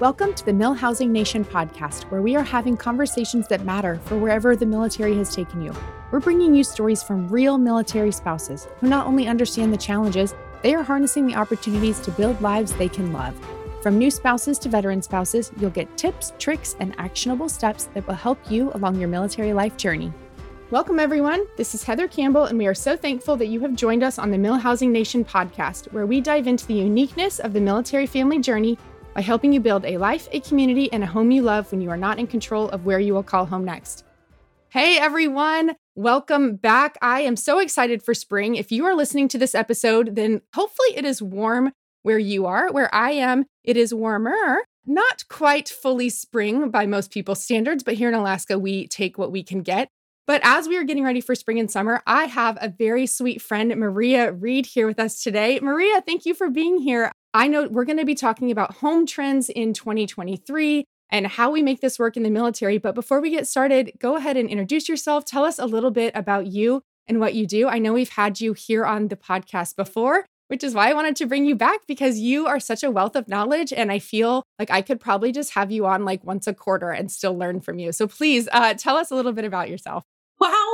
Welcome to the MilHousing Nation podcast, where we are having conversations that matter for wherever the military has taken you. We're bringing you stories from real military spouses who not only understand the challenges, they are harnessing the opportunities to build lives they can love. From new spouses to veteran spouses, you'll get tips, tricks, and actionable steps that will help you along your military life journey. Welcome, everyone. This is Heather Campbell, and we are so thankful that you have joined us on the MilHousing Nation podcast, where we dive into the uniqueness of the military family journey by helping you build a life, a community, and a home you love when you are not in control of where you will call home next. Hey, everyone. Welcome back. I am so excited for spring. If you are listening to this episode, then hopefully it is warm where you are. Where I am, it is warmer. Not quite fully spring by most people's standards, but here in Alaska, we take what we can get. But as we are getting ready for spring and summer, I have a very sweet friend, Maria Reed, here with us today. Maria, thank you for being here. I know we're going to be talking about home trends in 2023 and how we make this work in the military. But before we get started, go ahead and introduce yourself. Tell us a little bit about you and what you do. I know we've had you here on the podcast before, which is why I wanted to bring you back because you are such a wealth of knowledge. And I feel like I could probably just have you on like once a quarter and still learn from you. So please uh, tell us a little bit about yourself.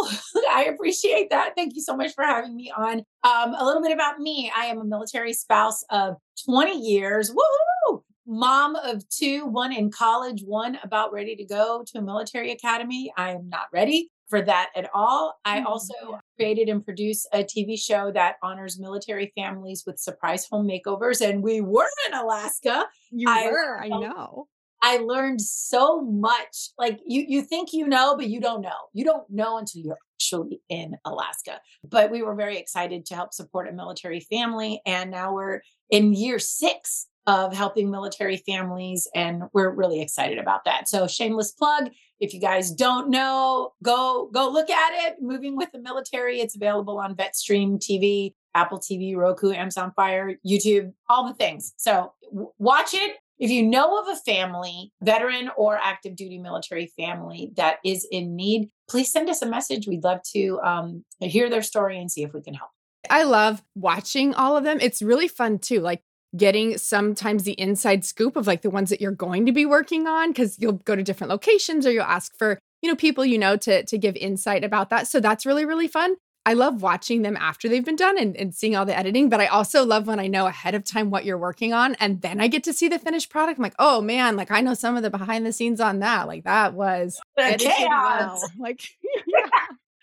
I appreciate that. Thank you so much for having me on. Um, a little bit about me I am a military spouse of 20 years. Woohoo! Mom of two, one in college, one about ready to go to a military academy. I am not ready for that at all. I mm-hmm. also created and produced a TV show that honors military families with surprise home makeovers. And we were in Alaska. You I, were, I know. I learned so much. Like you, you think you know, but you don't know. You don't know until you're actually in Alaska. But we were very excited to help support a military family. And now we're in year six of helping military families. And we're really excited about that. So shameless plug. If you guys don't know, go go look at it. Moving with the military. It's available on VetStream TV, Apple TV, Roku, Amazon Fire, YouTube, all the things. So w- watch it if you know of a family, veteran or active duty military family that is in need, please send us a message. We'd love to um, hear their story and see if we can help. I love watching all of them. It's really fun too. Like getting sometimes the inside scoop of like the ones that you're going to be working on because you'll go to different locations or you'll ask for you know people you know to to give insight about that so that's really really fun I love watching them after they've been done and, and, seeing all the editing, but I also love when I know ahead of time what you're working on and then I get to see the finished product. I'm like, oh man, like I know some of the behind the scenes on that. Like that was chaos. Well. Like, yeah.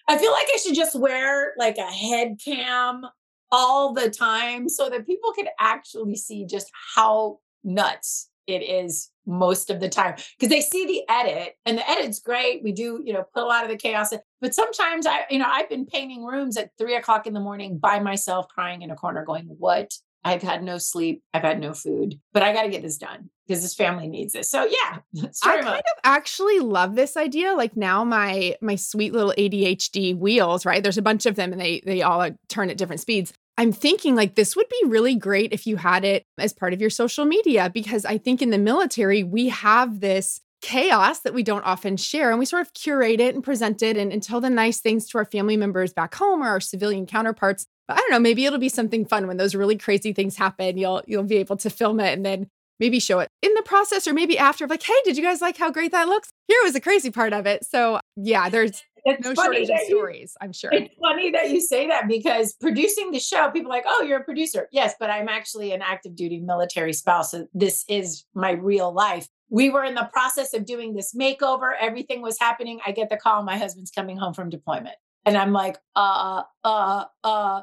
I feel like I should just wear like a head cam all the time so that people could actually see just how nuts it is most of the time because they see the edit and the edit's great. We do, you know, put a lot of the chaos in. But sometimes I, you know, I've been painting rooms at three o'clock in the morning by myself, crying in a corner, going, What? I've had no sleep. I've had no food, but I got to get this done because this family needs this. So yeah, I kind of actually love this idea. Like now, my my sweet little ADHD wheels, right? There's a bunch of them, and they they all turn at different speeds. I'm thinking like this would be really great if you had it as part of your social media because I think in the military, we have this chaos that we don't often share and we sort of curate it and present it and, and tell the nice things to our family members back home or our civilian counterparts. But I don't know, maybe it'll be something fun when those really crazy things happen. You'll you'll be able to film it and then maybe show it in the process or maybe after like, hey, did you guys like how great that looks? Here was the crazy part of it. So yeah, there's it's no shortage of stories, I'm sure. It's funny that you say that because producing the show, people like, oh, you're a producer. Yes, but I'm actually an active duty military spouse. So this is my real life. We were in the process of doing this makeover. Everything was happening. I get the call, my husband's coming home from deployment. And I'm like, uh, uh, uh,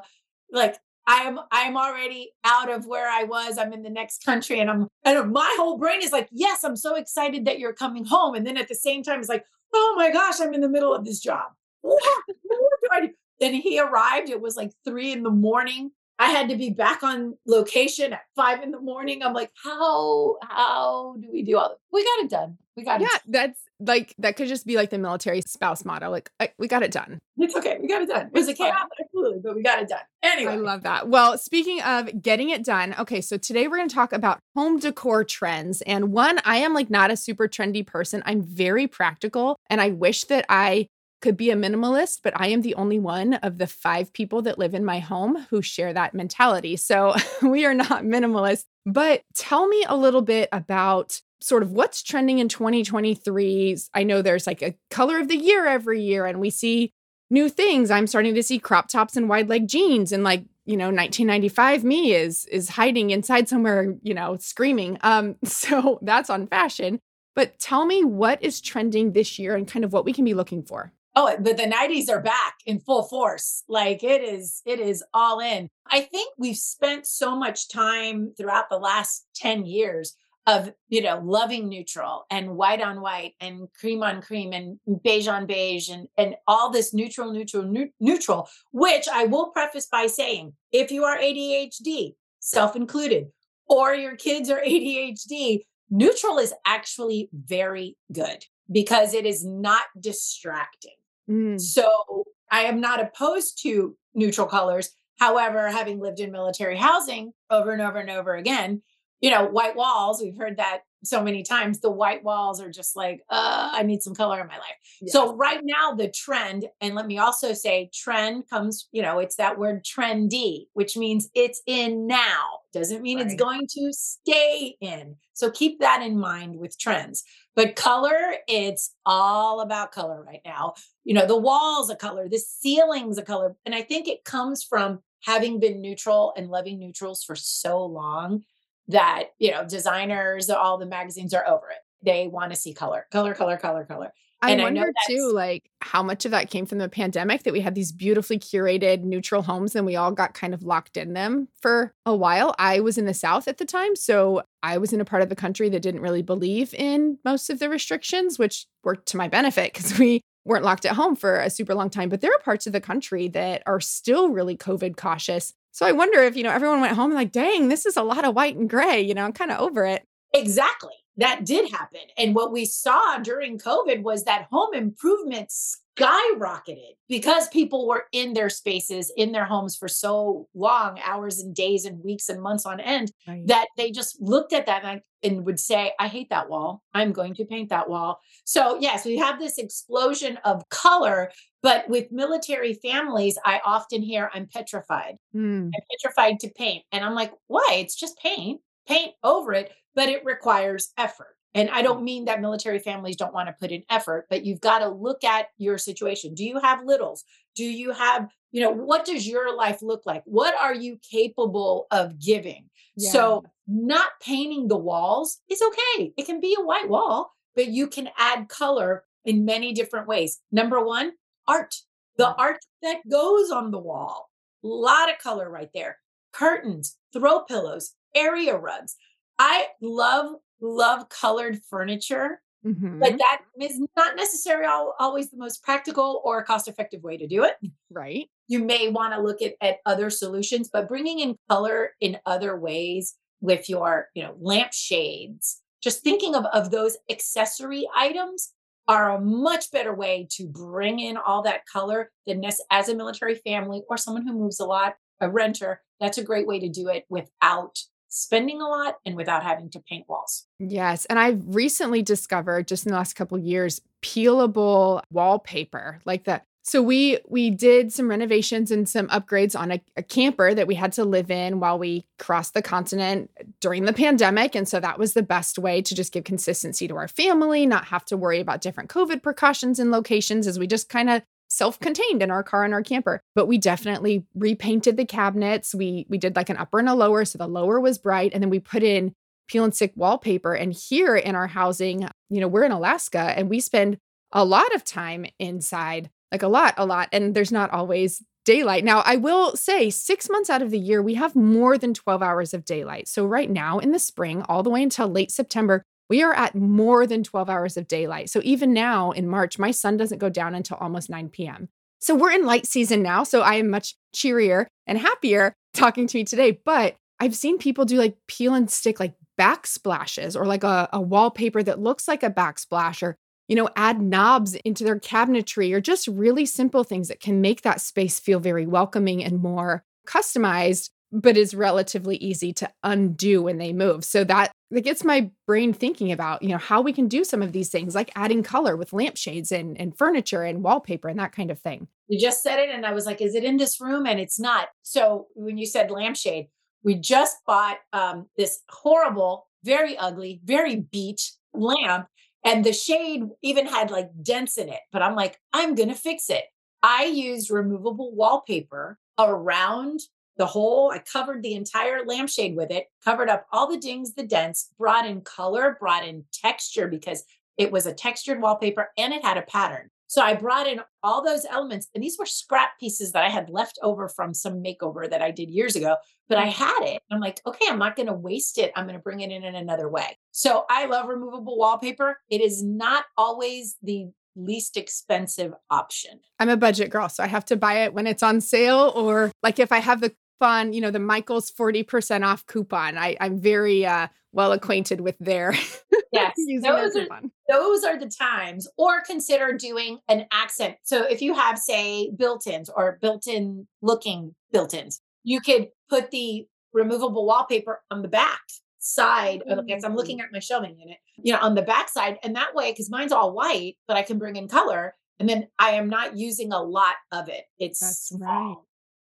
like I'm I'm already out of where I was. I'm in the next country, and I'm and my whole brain is like, yes, I'm so excited that you're coming home. And then at the same time, it's like, oh my gosh, I'm in the middle of this job. What, what do I do? Then he arrived. It was like three in the morning. I had to be back on location at five in the morning. I'm like, how how do we do all this? We got it done. We got yeah, it. Yeah, that's like that could just be like the military spouse motto. Like I, we got it done. It's okay. We got it done. It was a chaos, absolutely, but we got it done. Anyway, I love that. Well, speaking of getting it done, okay, so today we're going to talk about home decor trends. And one, I am like not a super trendy person. I'm very practical, and I wish that I could be a minimalist, but I am the only one of the five people that live in my home who share that mentality. So we are not minimalist. But tell me a little bit about sort of what's trending in 2023. I know there's like a color of the year every year, and we see new things. I'm starting to see crop tops and wide leg jeans, and like you know 1995 me is is hiding inside somewhere you know screaming um so that's on fashion but tell me what is trending this year and kind of what we can be looking for Oh, but the 90s are back in full force. Like it is, it is all in. I think we've spent so much time throughout the last 10 years of you know loving neutral and white on white and cream on cream and beige on beige and and all this neutral neutral nu- neutral which i will preface by saying if you are adhd self included or your kids are adhd neutral is actually very good because it is not distracting mm. so i am not opposed to neutral colors however having lived in military housing over and over and over again you know, white walls, we've heard that so many times. The white walls are just like, uh, I need some color in my life. Yes. So, right now, the trend, and let me also say, trend comes, you know, it's that word trendy, which means it's in now. Doesn't mean right. it's going to stay in. So, keep that in mind with trends. But color, it's all about color right now. You know, the walls a color, the ceilings a color. And I think it comes from having been neutral and loving neutrals for so long that you know designers all the magazines are over it they want to see color color color color color I and wonder I too, like how much of that came from the pandemic that we had these beautifully curated neutral homes and we all got kind of locked in them for a while. I was in the South at the time. So I was in a part of the country that didn't really believe in most of the restrictions, which worked to my benefit because we weren't locked at home for a super long time. But there are parts of the country that are still really COVID cautious. So I wonder if, you know, everyone went home and, like, dang, this is a lot of white and gray, you know, I'm kind of over it. Exactly. That did happen. And what we saw during COVID was that home improvements skyrocketed because people were in their spaces, in their homes for so long, hours and days and weeks and months on end, right. that they just looked at that and, and would say, I hate that wall. I'm going to paint that wall. So, yes, we have this explosion of color. But with military families, I often hear, I'm petrified. Mm. I'm petrified to paint. And I'm like, why? It's just paint, paint over it, but it requires effort. And I don't mm. mean that military families don't want to put in effort, but you've got to look at your situation. Do you have littles? Do you have, you know, what does your life look like? What are you capable of giving? Yeah. So, not painting the walls is okay. It can be a white wall, but you can add color in many different ways. Number one, art, the mm. art that goes on the wall. A lot of color right there. Curtains, throw pillows, area rugs. I love love colored furniture, mm-hmm. but that is not necessarily always the most practical or cost effective way to do it. Right. You may want to look at, at other solutions, but bringing in color in other ways with your, you know, lamp shades, just thinking of, of those accessory items are a much better way to bring in all that color than this as a military family or someone who moves a lot, a renter. That's a great way to do it without spending a lot and without having to paint walls. Yes, and I've recently discovered just in the last couple years peelable wallpaper like that. So we we did some renovations and some upgrades on a, a, camper that we had to live in while we crossed the continent during the pandemic and so that was the best way to just give consistency to our family, not have to worry about different covid precautions and locations as we just kind of self-contained in our car and our camper but we definitely repainted the cabinets. We we did like an upper and a lower so the lower was bright and then we put in peel and stick wallpaper. And here in our housing you know we're in alaska and we spend a lot of time inside like a lot a lot and there's not always daylight. Now i will say 6 months out of the year we have more than 12 hours of daylight. So right now in the spring all the way until late september we are at more than 12 hours of daylight. So even now in March, my sun doesn't go down until almost 9 p.m. So we're in light season now. So I am much cheerier and happier talking to me today. But I've seen people do like peel and stick like backsplashes or like a, a wallpaper that looks like a backsplash or, you know, add knobs into their cabinetry or just really simple things that can make that space feel very welcoming and more customized but is relatively easy to undo when they move. So that that gets my brain thinking about, you know, how we can do some of these things like adding color with lampshades and, and furniture and wallpaper and that kind of thing. You just said it and I was like, is it in this room? And it's not. So when you said lampshade, we just bought um, this horrible very ugly, very beat lamp. And the shade even had like dents in it. But I'm like, I'm to fix it. I used removable wallpaper around the whole, I covered the entire lampshade with it, covered up all the dings, the dents, brought in color, brought in texture because it was a textured wallpaper and it had a pattern. So I brought in all those elements, and these were scrap pieces that I had left over from some makeover that I did years ago, but I mm-hmm. had it. I'm like, okay, I'm not going to waste it. I'm going to bring it in in another way. So I love removable wallpaper. It is not always the least expensive option. I'm a budget girl, so I have to buy it when it's on sale or like if I have the fun, you know, the Michaels 40% off coupon. I, I'm very uh, well acquainted with their yes those are, those are the times or consider doing an accent so if you have say built-ins or built-in looking built-ins you could put the removable wallpaper on the back side of the, I'm looking at my shelving unit, you know, on the back side. And that way, because mine's all white, but I can bring in color. And then I am not using a lot of it. It's That's small. Right.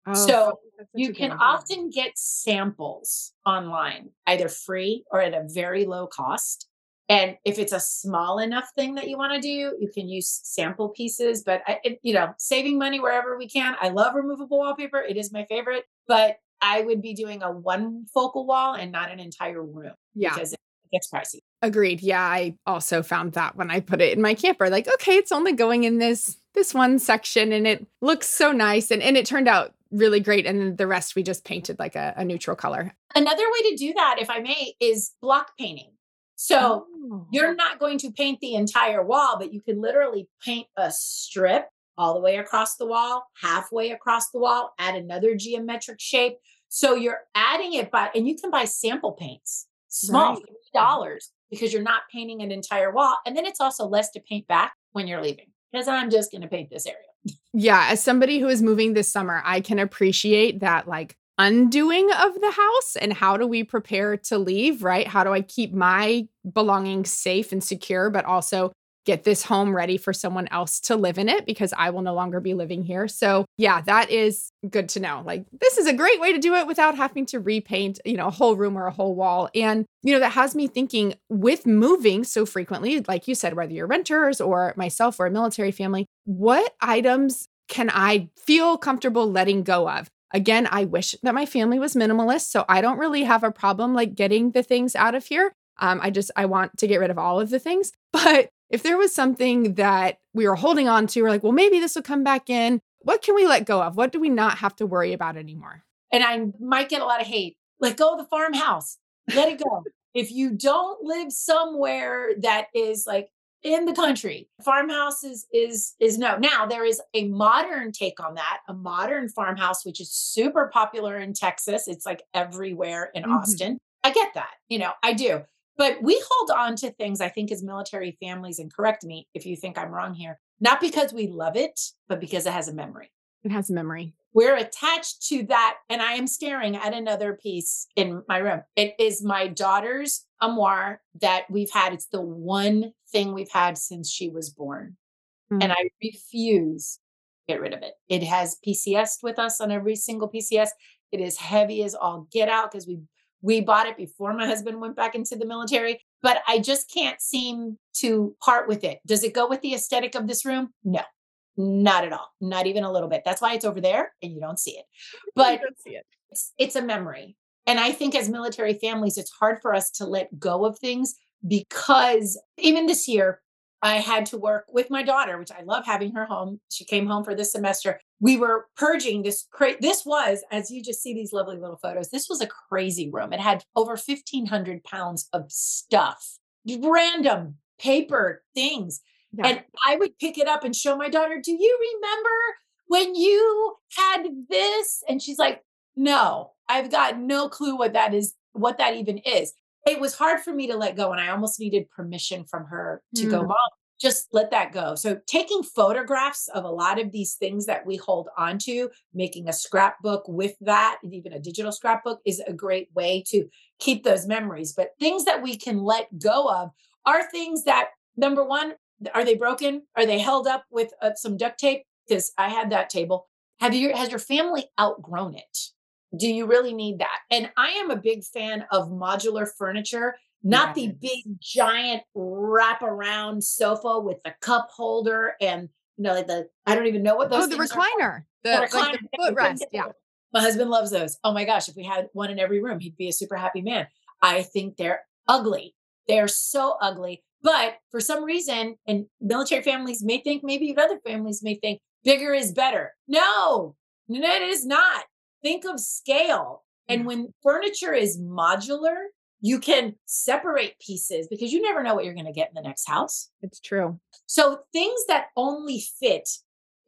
Oh, so you can often get samples online, either free or at a very low cost. And if it's a small enough thing that you want to do, you can use sample pieces. But I, it, you know, saving money wherever we can. I love removable wallpaper; it is my favorite. But I would be doing a one focal wall and not an entire room. Yeah, because it gets pricey. Agreed. Yeah, I also found that when I put it in my camper, like, okay, it's only going in this this one section, and it looks so nice, and and it turned out really great. And then the rest we just painted like a, a neutral color. Another way to do that, if I may, is block painting. So oh. you're not going to paint the entire wall, but you can literally paint a strip all the way across the wall, halfway across the wall, add another geometric shape. So you're adding it by, and you can buy sample paints, small, right. dollars, because you're not painting an entire wall. And then it's also less to paint back when you're leaving, because I'm just going to paint this area. Yeah. As somebody who is moving this summer, I can appreciate that, like, undoing of the house and how do we prepare to leave, right? How do I keep my belongings safe and secure, but also get this home ready for someone else to live in it because I will no longer be living here. So, yeah, that is good to know. Like, this is a great way to do it without having to repaint, you know, a whole room or a whole wall. And, you know, that has me thinking with moving so frequently, like you said, whether you're renters or myself or a military family, what items can I feel comfortable letting go of? Again, I wish that my family was minimalist, so I don't really have a problem like getting the things out of here. Um, I just I want to get rid of all of the things. But if there was something that we were holding on to, we're like, well, maybe this will come back in. What can we let go of? What do we not have to worry about anymore? And I might get a lot of hate. Let go of the farmhouse. Let it go. if you don't live somewhere that is like in the country. Farmhouses is is no. Now there is a modern take on that, a modern farmhouse which is super popular in Texas. It's like everywhere in mm-hmm. Austin. I get that. You know, I do. But we hold on to things I think as military families and correct me if you think I'm wrong here, not because we love it, but because it has a memory. It has a memory. We're attached to that. And I am staring at another piece in my room. It is my daughter's armoire that we've had. It's the one thing we've had since she was born. Mm-hmm. And I refuse to get rid of it. It has PCS with us on every single PCS. It is heavy as all get out because we we bought it before my husband went back into the military, but I just can't seem to part with it. Does it go with the aesthetic of this room? No. Not at all. Not even a little bit. That's why it's over there and you don't see it. But see it. It's, it's a memory. And I think as military families, it's hard for us to let go of things because even this year, I had to work with my daughter, which I love having her home. She came home for this semester. We were purging this. Cra- this was, as you just see these lovely little photos, this was a crazy room. It had over 1,500 pounds of stuff, random paper things. Yeah. And I would pick it up and show my daughter, Do you remember when you had this? And she's like, No, I've got no clue what that is, what that even is. It was hard for me to let go. And I almost needed permission from her to mm. go, Mom, just let that go. So, taking photographs of a lot of these things that we hold on to, making a scrapbook with that, and even a digital scrapbook is a great way to keep those memories. But things that we can let go of are things that, number one, are they broken? Are they held up with uh, some duct tape? Because I had that table. Have you has your family outgrown it? Do you really need that? And I am a big fan of modular furniture not yes. the big giant wraparound sofa with the cup holder and you know like the I don't even know what those. Oh, the recliner, the, the, recliner, like the footrest. Yeah, my husband loves those. Oh my gosh, if we had one in every room, he'd be a super happy man. I think they're ugly. They're so ugly. But for some reason, and military families may think, maybe other families may think, bigger is better. No, no, it is not. Think of scale. And when furniture is modular, you can separate pieces because you never know what you're going to get in the next house. It's true. So things that only fit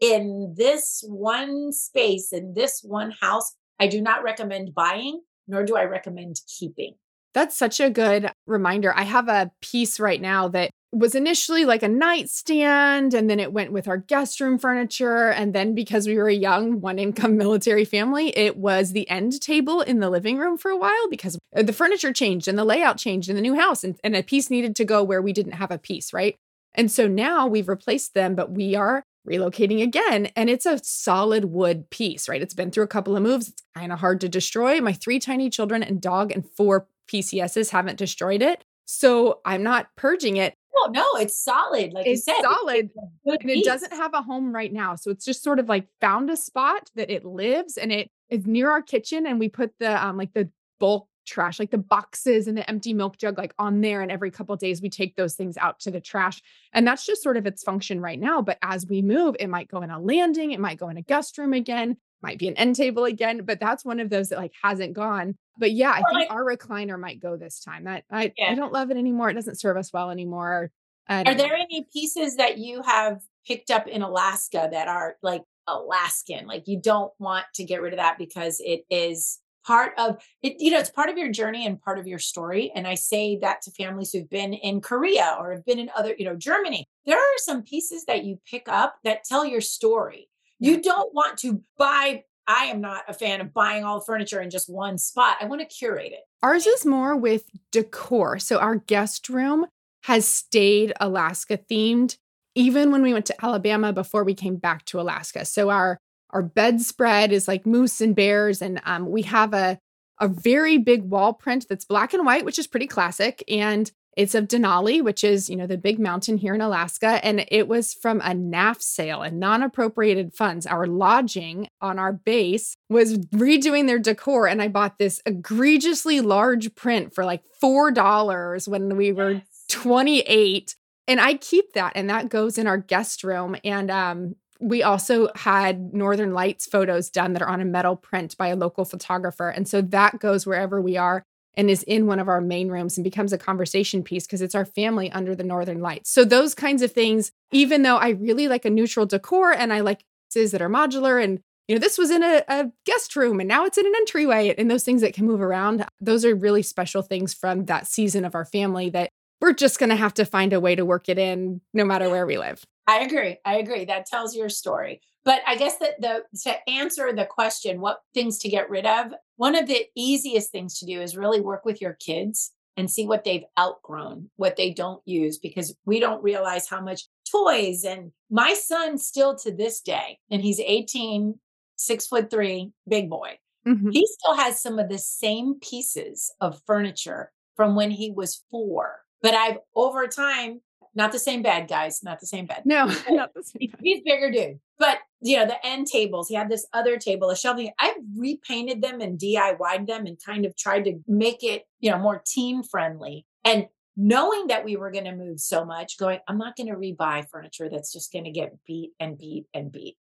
in this one space, in this one house, I do not recommend buying, nor do I recommend keeping. That's such a good reminder. I have a piece right now that was initially like a nightstand and then it went with our guest room furniture and then because we were a young one income military family it was the end table in the living room for a while because the furniture changed and the layout changed in the new house and, and a piece needed to go where we didn't have a piece right? And so now we've replaced them but we are relocating again and it's a solid wood piece right? It's been through a couple of moves. It's kind of hard to destroy. My three tiny children and dog and four pcs's haven't destroyed it. So i'm not purging it no, no, it's solid. Like it's you said, solid. It's and it doesn't have a home right now. So it's just sort of like found a spot that it lives and it is near our kitchen. And we put the um like the bulk trash, like the boxes and the empty milk jug, like on there. And every couple days we take those things out to the trash. And that's just sort of its function right now. But as we move, it might go in a landing, it might go in a guest room again, might be an end table again. But that's one of those that like hasn't gone. But yeah, I think our recliner might go this time. That I, yeah. I don't love it anymore. It doesn't serve us well anymore. Are there any pieces that you have picked up in Alaska that are like Alaskan? Like you don't want to get rid of that because it is part of it, you know, it's part of your journey and part of your story. And I say that to families who've been in Korea or have been in other, you know, Germany. There are some pieces that you pick up that tell your story. You don't want to buy I am not a fan of buying all the furniture in just one spot. I want to curate it. Ours is more with decor. So our guest room has stayed Alaska themed even when we went to Alabama before we came back to Alaska. So our our bedspread is like moose and bears and um, we have a a very big wall print that's black and white, which is pretty classic and it's of Denali, which is, you know, the big mountain here in Alaska. And it was from a NAF sale and non appropriated funds. Our lodging on our base was redoing their decor. And I bought this egregiously large print for like $4 when we were 28. And I keep that, and that goes in our guest room. And um, we also had Northern Lights photos done that are on a metal print by a local photographer. And so that goes wherever we are and is in one of our main rooms and becomes a conversation piece because it's our family under the northern lights. So those kinds of things, even though I really like a neutral decor and I like pieces that are modular and you know, this was in a, a, guest room and now it's in an entryway and those things that can move around. Those are really special things from that season of our family that we're just going to have to find a way to work it in no matter where we live. I agree. I agree. That tells your story. But I guess that the to answer the question, what things to get rid of, one of the easiest things to do is really work with your kids and see what they've outgrown, what they don't use, because we don't realize how much toys and my son still to this day, and he's 18, six foot three, big boy. Mm-hmm. He still has some of the same pieces of furniture from when he was four. But I've over time not the same bed, guys. Not the same bed. No, not the same. Bed. He's bigger dude. But you know, the end tables. He had this other table, a shelving. I've repainted them and DIY'd them and kind of tried to make it, you know, more teen friendly. And knowing that we were going to move so much, going, I'm not going to rebuy furniture that's just going to get beat and beat and beat.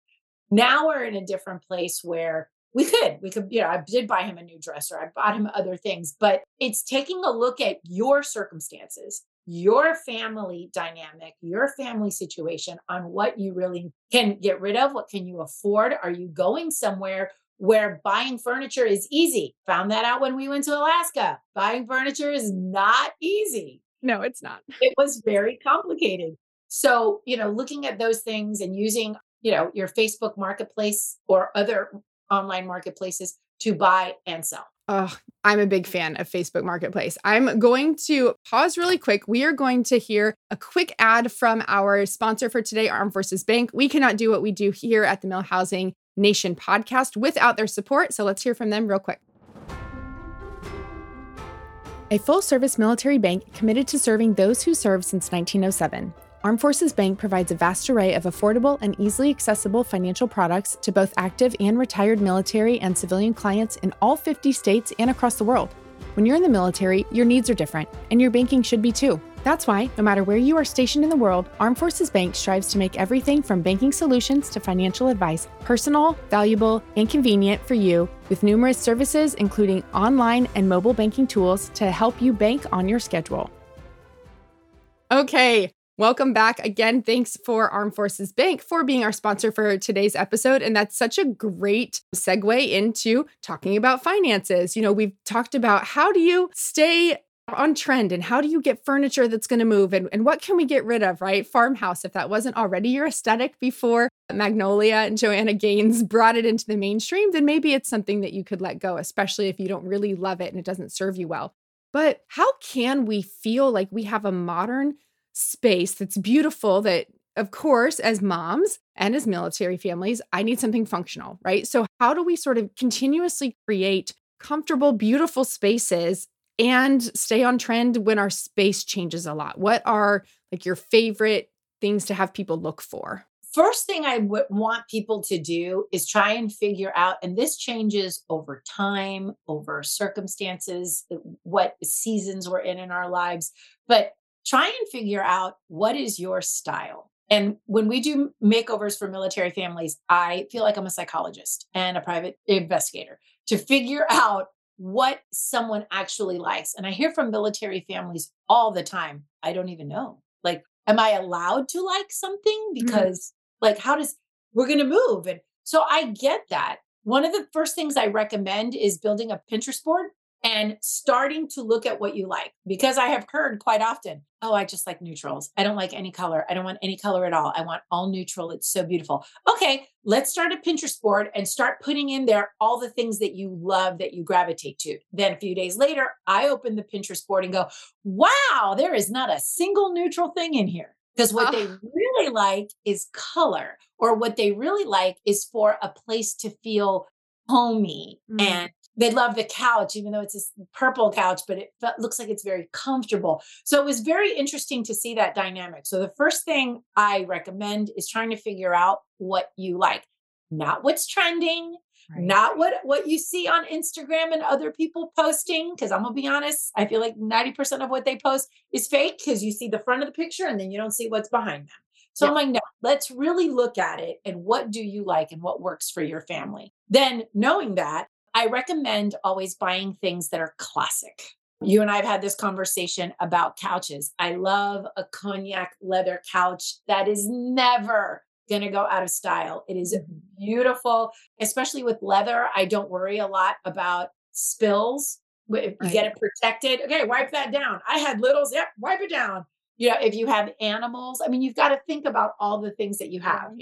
Now we're in a different place where we could we could you know i did buy him a new dresser i bought him other things but it's taking a look at your circumstances your family dynamic, your family situation on what you really can get rid of, what can you afford? Are you going somewhere where buying furniture is easy? Found that out when we went to Alaska. Buying furniture is not easy. No, it's not. It was very complicated. So, you know, looking at those things and using, you know, your Facebook marketplace or other online marketplaces to buy and sell. Oh, I'm a big fan of Facebook Marketplace. I'm going to pause really quick. We are going to hear a quick ad from our sponsor for today, Armed Forces Bank. We cannot do what we do here at the MilHousing Nation podcast without their support. So let's hear from them real quick. a full service military bank committed to serving those who serve since 1907. Armed Forces Bank provides a vast array of affordable and easily accessible financial products to both active and retired military and civilian clients in all 50 states and across the world. When you're in the military, your needs are different, and your banking should be too. That's why, no matter where you are stationed in the world, Armed Forces Bank strives to make everything from banking solutions to financial advice personal, valuable, and convenient for you, with numerous services including online and mobile banking tools to help you bank on your schedule. Okay, Welcome back again. Thanks for Armed Forces Bank for being our sponsor for today's episode. And that's such a great segue into talking about finances. You know, we've talked about how do you stay on trend and how do you get furniture that's going to move and, and what can we get rid of, right? Farmhouse, if that wasn't already your aesthetic before Magnolia and Joanna Gaines brought it into the mainstream, then maybe it's something that you could let go, especially if you don't really love it and it doesn't serve you well. But how can we feel like we have a modern space that's beautiful that of course as moms and as military families i need something functional right? So how do we sort of continuously create comfortable beautiful spaces and stay on trend when our space changes a lot? What are like your favorite things to have people look for? First thing I would want people to do is try and figure out, and this changes over time, over circumstances, what seasons we're in in our lives, but try and figure out what is your style. And when we do makeovers for military families, I feel like I'm a psychologist and a private investigator to figure out what someone actually likes. And I hear from military families all the time. I don't even know. Like, am I allowed to like something? Mm-hmm. Because, mm-hmm. like, how does we're going to move? And so I get that. One of the first things I recommend is building a Pinterest board and starting to look at what you like because I have heard quite often, oh, I just like neutrals. I don't like any color. I don't want any color at all. I want all neutral. It's so beautiful. Okay, let's start a Pinterest board and start putting in there all the things that you love that you gravitate to. Then a few days later, I open the Pinterest board and go, wow, there is not a single neutral thing in here. Because what oh. they really like is color, or what they really like is for a place to feel homey mm. and they love the couch, even though it's this purple couch, but it looks like it's very comfortable. So it was very interesting to see that dynamic. So the first thing I recommend is trying to figure out what you like, not what's trending, right. not what what you see on Instagram and other people posting. Because I'm gonna be honest, I feel like 90% of what they post is fake because you see the front of the picture and then you don't see what's behind them. So yeah. I'm like, no, let's really look at it and what do you like and what works for your family. Then knowing that, I recommend always buying things that are classic. You and I have had this conversation about couches. I love a cognac leather couch that is never going to go out of style. It is mm-hmm. beautiful, especially with leather. I don't worry a lot about spills. If you right. get it protected, okay, wipe that down. I had littles, yep, wipe it down. You know, if you have animals, I mean, you've got to think about all the things that you have.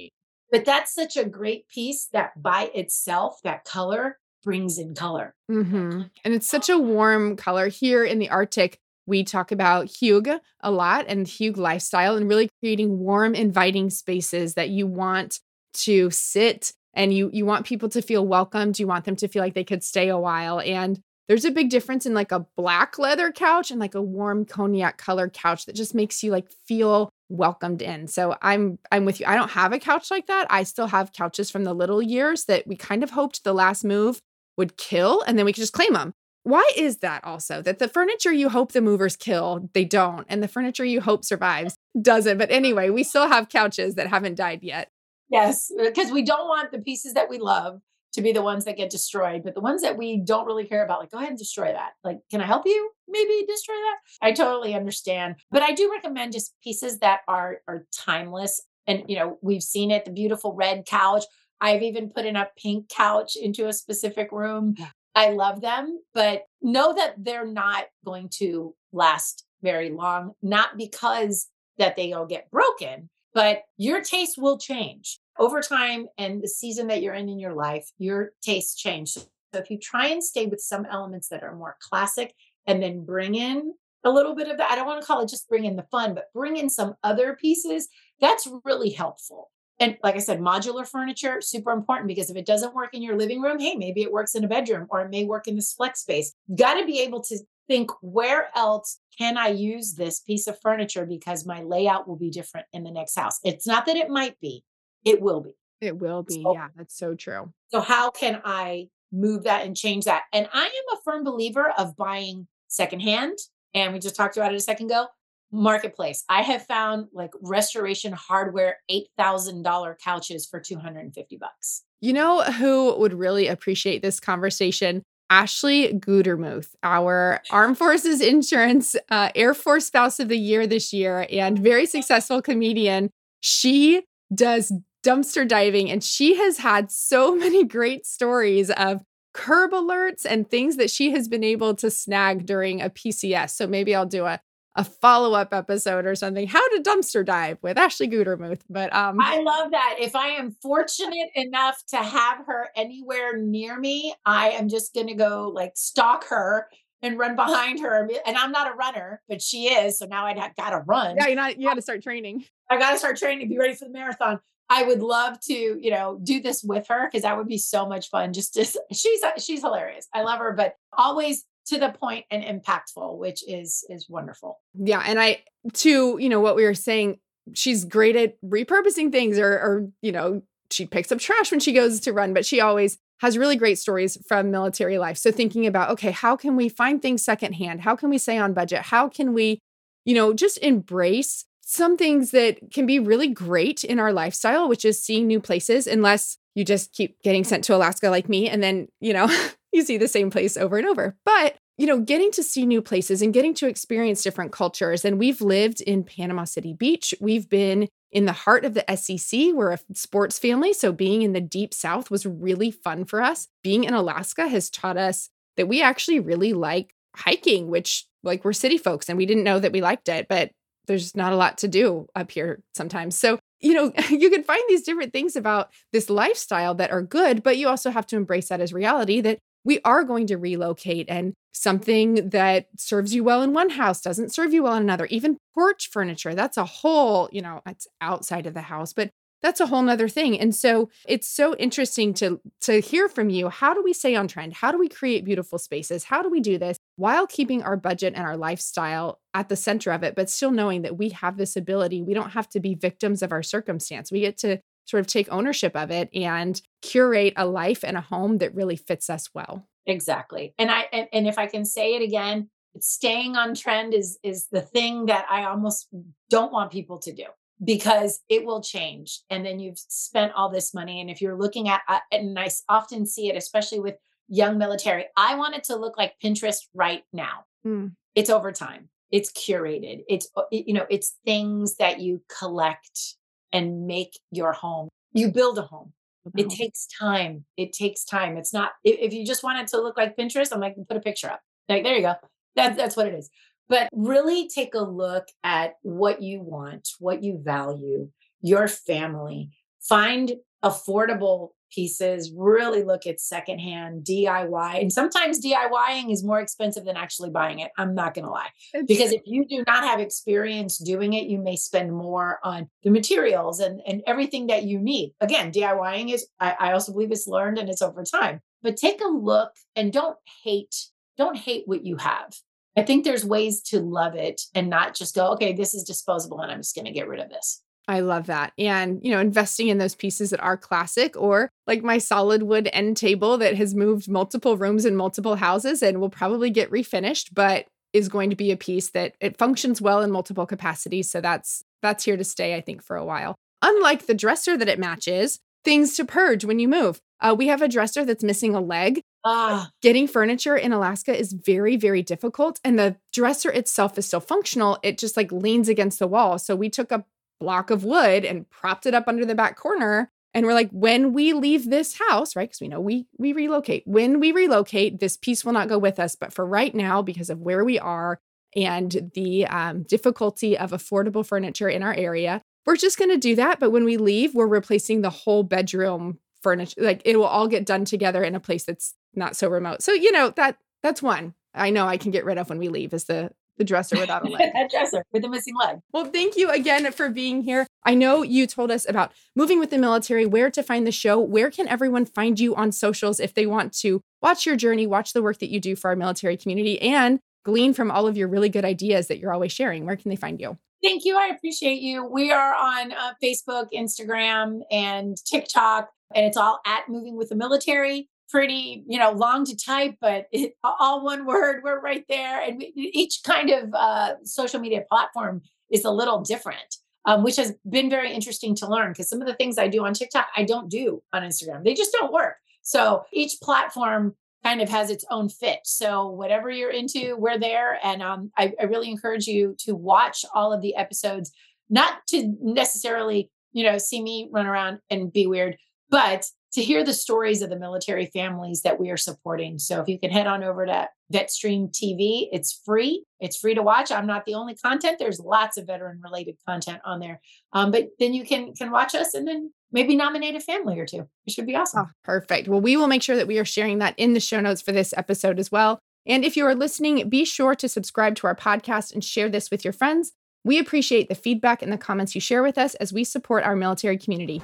But that's such a great piece that by itself, that color brings in color. Mm-hmm. And it's such a warm color. Here in the Arctic, we talk about hygge a lot and hygge lifestyle and really creating warm, inviting spaces that you want to sit and you you want people to feel welcomed. You want them to feel like they could stay a while. And there's a big difference in like a black leather couch and like a warm cognac color couch that just makes you like feel welcomed in. So I'm I'm with you. I don't have a couch like that. I still have couches from the little years that we kind of hoped the last move would kill and then we could just claim them. Why is that also? That the furniture you hope the movers kill, they don't, and the furniture you hope survives doesn't. But anyway, we still have couches that haven't died yet. Yes, uh, because we don't want the pieces that we love to be the ones that get destroyed, but the ones that we don't really care about, like, go ahead and destroy that. Like, can I help you? Maybe destroy that. I totally understand. But I do recommend just pieces that are are timeless. And you know, we've seen it, the beautiful red couch I've even put in a pink couch into a specific room. I love them, but know that they're not going to last very long, not because that they all get broken, but your taste will change over time and the season that you're in in your life, your tastes change. So if you try and stay with some elements that are more classic and then bring in a little bit of that, I don't want to call it just bring in the fun, but bring in some other pieces, that's really helpful and like I said, modular furniture, super important because if it doesn't work in your living room, hey, maybe it works in a bedroom or it may work in this flex space. You got to be able to think where else can I use this piece of furniture because my layout will be different in the next house. It's not that it might be, it will be. It will be. So, yeah, that's so true. So how can I move that and change that? And I am a firm believer of buying secondhand. And we just talked about it a second ago. Marketplace. I have found like restoration hardware $8,000 couches for 250 bucks. You know who would really appreciate this conversation? Ashley Gutermuth, our Armed Forces Insurance uh, Air Force Spouse of the Year this year and very successful comedian. She does dumpster diving and she has had so many great stories of curb alerts and things that she has been able to snag during a PCS. So maybe I'll do a a follow-up episode or something. How to dumpster dive with ashley gutermuth but um i love that. If i am fortunate enough to have her anywhere near me i am just going to go like stalk her and run behind her. And i'm not a runner but she is so now i gotta run. Yeah you're not you gotta start training. I gotta start training be ready for the marathon. I would love to, you know, do this with her because that would be so much fun. Just to, she's she's hilarious. I love her, but always to the point and impactful which is is wonderful. Yeah and i to you know what we were saying she's great at repurposing things or or you know she picks up trash when she goes to run but she always has really great stories from military life. So thinking about okay how can we find things secondhand? How can we stay on budget? How can we you know just embrace some things that can be really great in our lifestyle which is seeing new places unless you just keep getting sent to alaska like me and then you know you see the same place over and over. But, you know, getting to see new places and getting to experience different cultures. And we've lived in Panama City Beach. We've been in the heart of the SEC. We're a sports family. So being in the deep south was really fun for us. Being in Alaska has taught us that we actually really like hiking, which, like, we're city folks and we didn't know that we liked it, but there's not a lot to do up here sometimes. So you know, you can find these different things about this lifestyle that are good, but you also have to embrace that as reality that we are going to relocate and mm-hmm. something that serves you well in one house doesn't serve you well in another. Even porch furniture that's a whole you know it's outside of the house but that's a whole nother thing. And so it's so interesting to to hear from you how do we stay on trend? How do we create beautiful spaces? How do we do this while keeping our budget and our lifestyle at the center of it but still knowing that we have this ability we don't have to be victims of our circumstance. We get to sort of take ownership of it and curate a life and a home that really fits us well. Exactly. And I and, and if I can say it again, staying on trend is is the thing that I almost don't want people to do because it will change and then you've spent all this money and if you're looking at uh, and I often see it especially with young military I want it to look like Pinterest right now. Mm. It's over time. It's curated. It's uh, you know, it's things that you collect and make your home. You build a home. It takes time. It takes time. It's not if, you just want it to look like Pinterest, I'm like, put a picture up. Like, there you go. That, that's what it is. But really take a look at what you want, what you value, your family. Find affordable pieces, really look at secondhand DIY. And sometimes DIYing is more expensive than actually buying it. I'm not going to lie. because if you do not have experience doing it, you may spend more on the materials and, and everything that you need. Again, DIYing is, I, I also believe it's learned and it's over time. But take a look and don't hate, don't hate what you have. I think there's ways to love it and not just go, okay, this is disposable and I'm just going to get rid of this. I love that. And, you know, investing in those pieces that are classic or like my solid wood end table that has moved multiple rooms in multiple houses and will probably get refinished, but is going to be a piece that it functions well in multiple capacities. So that's that's here to stay, I think, for a while. Unlike the dresser that it matches, things to purge when you move. Uh, we have a dresser that's missing a leg. Ah. Getting furniture in Alaska is very, very difficult. And the dresser itself is still functional. It just like leans against the wall. So we took a block of wood and propped it up under the back corner and we're like when we leave this house right because we know we we relocate when we relocate this piece will not go with us but for right now because of where we are and the um, difficulty of affordable furniture in our area we're just going to do that but when we leave we're replacing the whole bedroom furniture like it will all get done together in a place that's not so remote. So you know that that's one. I know i can get rid of when we leave is the the dresser without a leg. a dresser with a missing leg. Well, thank you again for being here. I know you told us about moving with the military, where to find the show. Where can everyone find you on socials if they want to watch your journey, watch the work that you do for our military community, and glean from all of your really good ideas that you're always sharing, where can they find you? Thank you. I appreciate you. We are on uh, Facebook, Instagram, and TikTok, and it's all at Moving with the Military. Pretty, you know, long to type, but it, all one word. We're right there, and we, each kind of uh, social media platform is a little different, um, which has been very interesting to learn because some of the things I do on TikTok, I don't do on Instagram. They just don't work. So each platform kind of has its own fit. So whatever you're into, we're there. And um, I, I really encourage you to watch all of the episodes, not to necessarily, you know, see me run around and be weird, but to hear the stories of the military families that we are supporting. So if you can head on over to VetStream TV, it's free. It's free to watch. I'm not the only content. There's lots of veteran related content on there. Um, but then you can can watch us and then maybe nominate a family or two. It should be awesome. Oh, perfect. Well, we will make sure that we are sharing that in the show notes for this episode as well. And if you are listening, be sure to subscribe to our podcast and share this with your friends. We appreciate the feedback and the comments you share with us as we support our military community.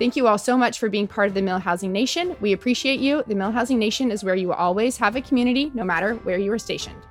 Thank you all so much for being part of the MilHousing Nation. We appreciate you. The MilHousing Nation is where you always have a community, no matter where you are stationed.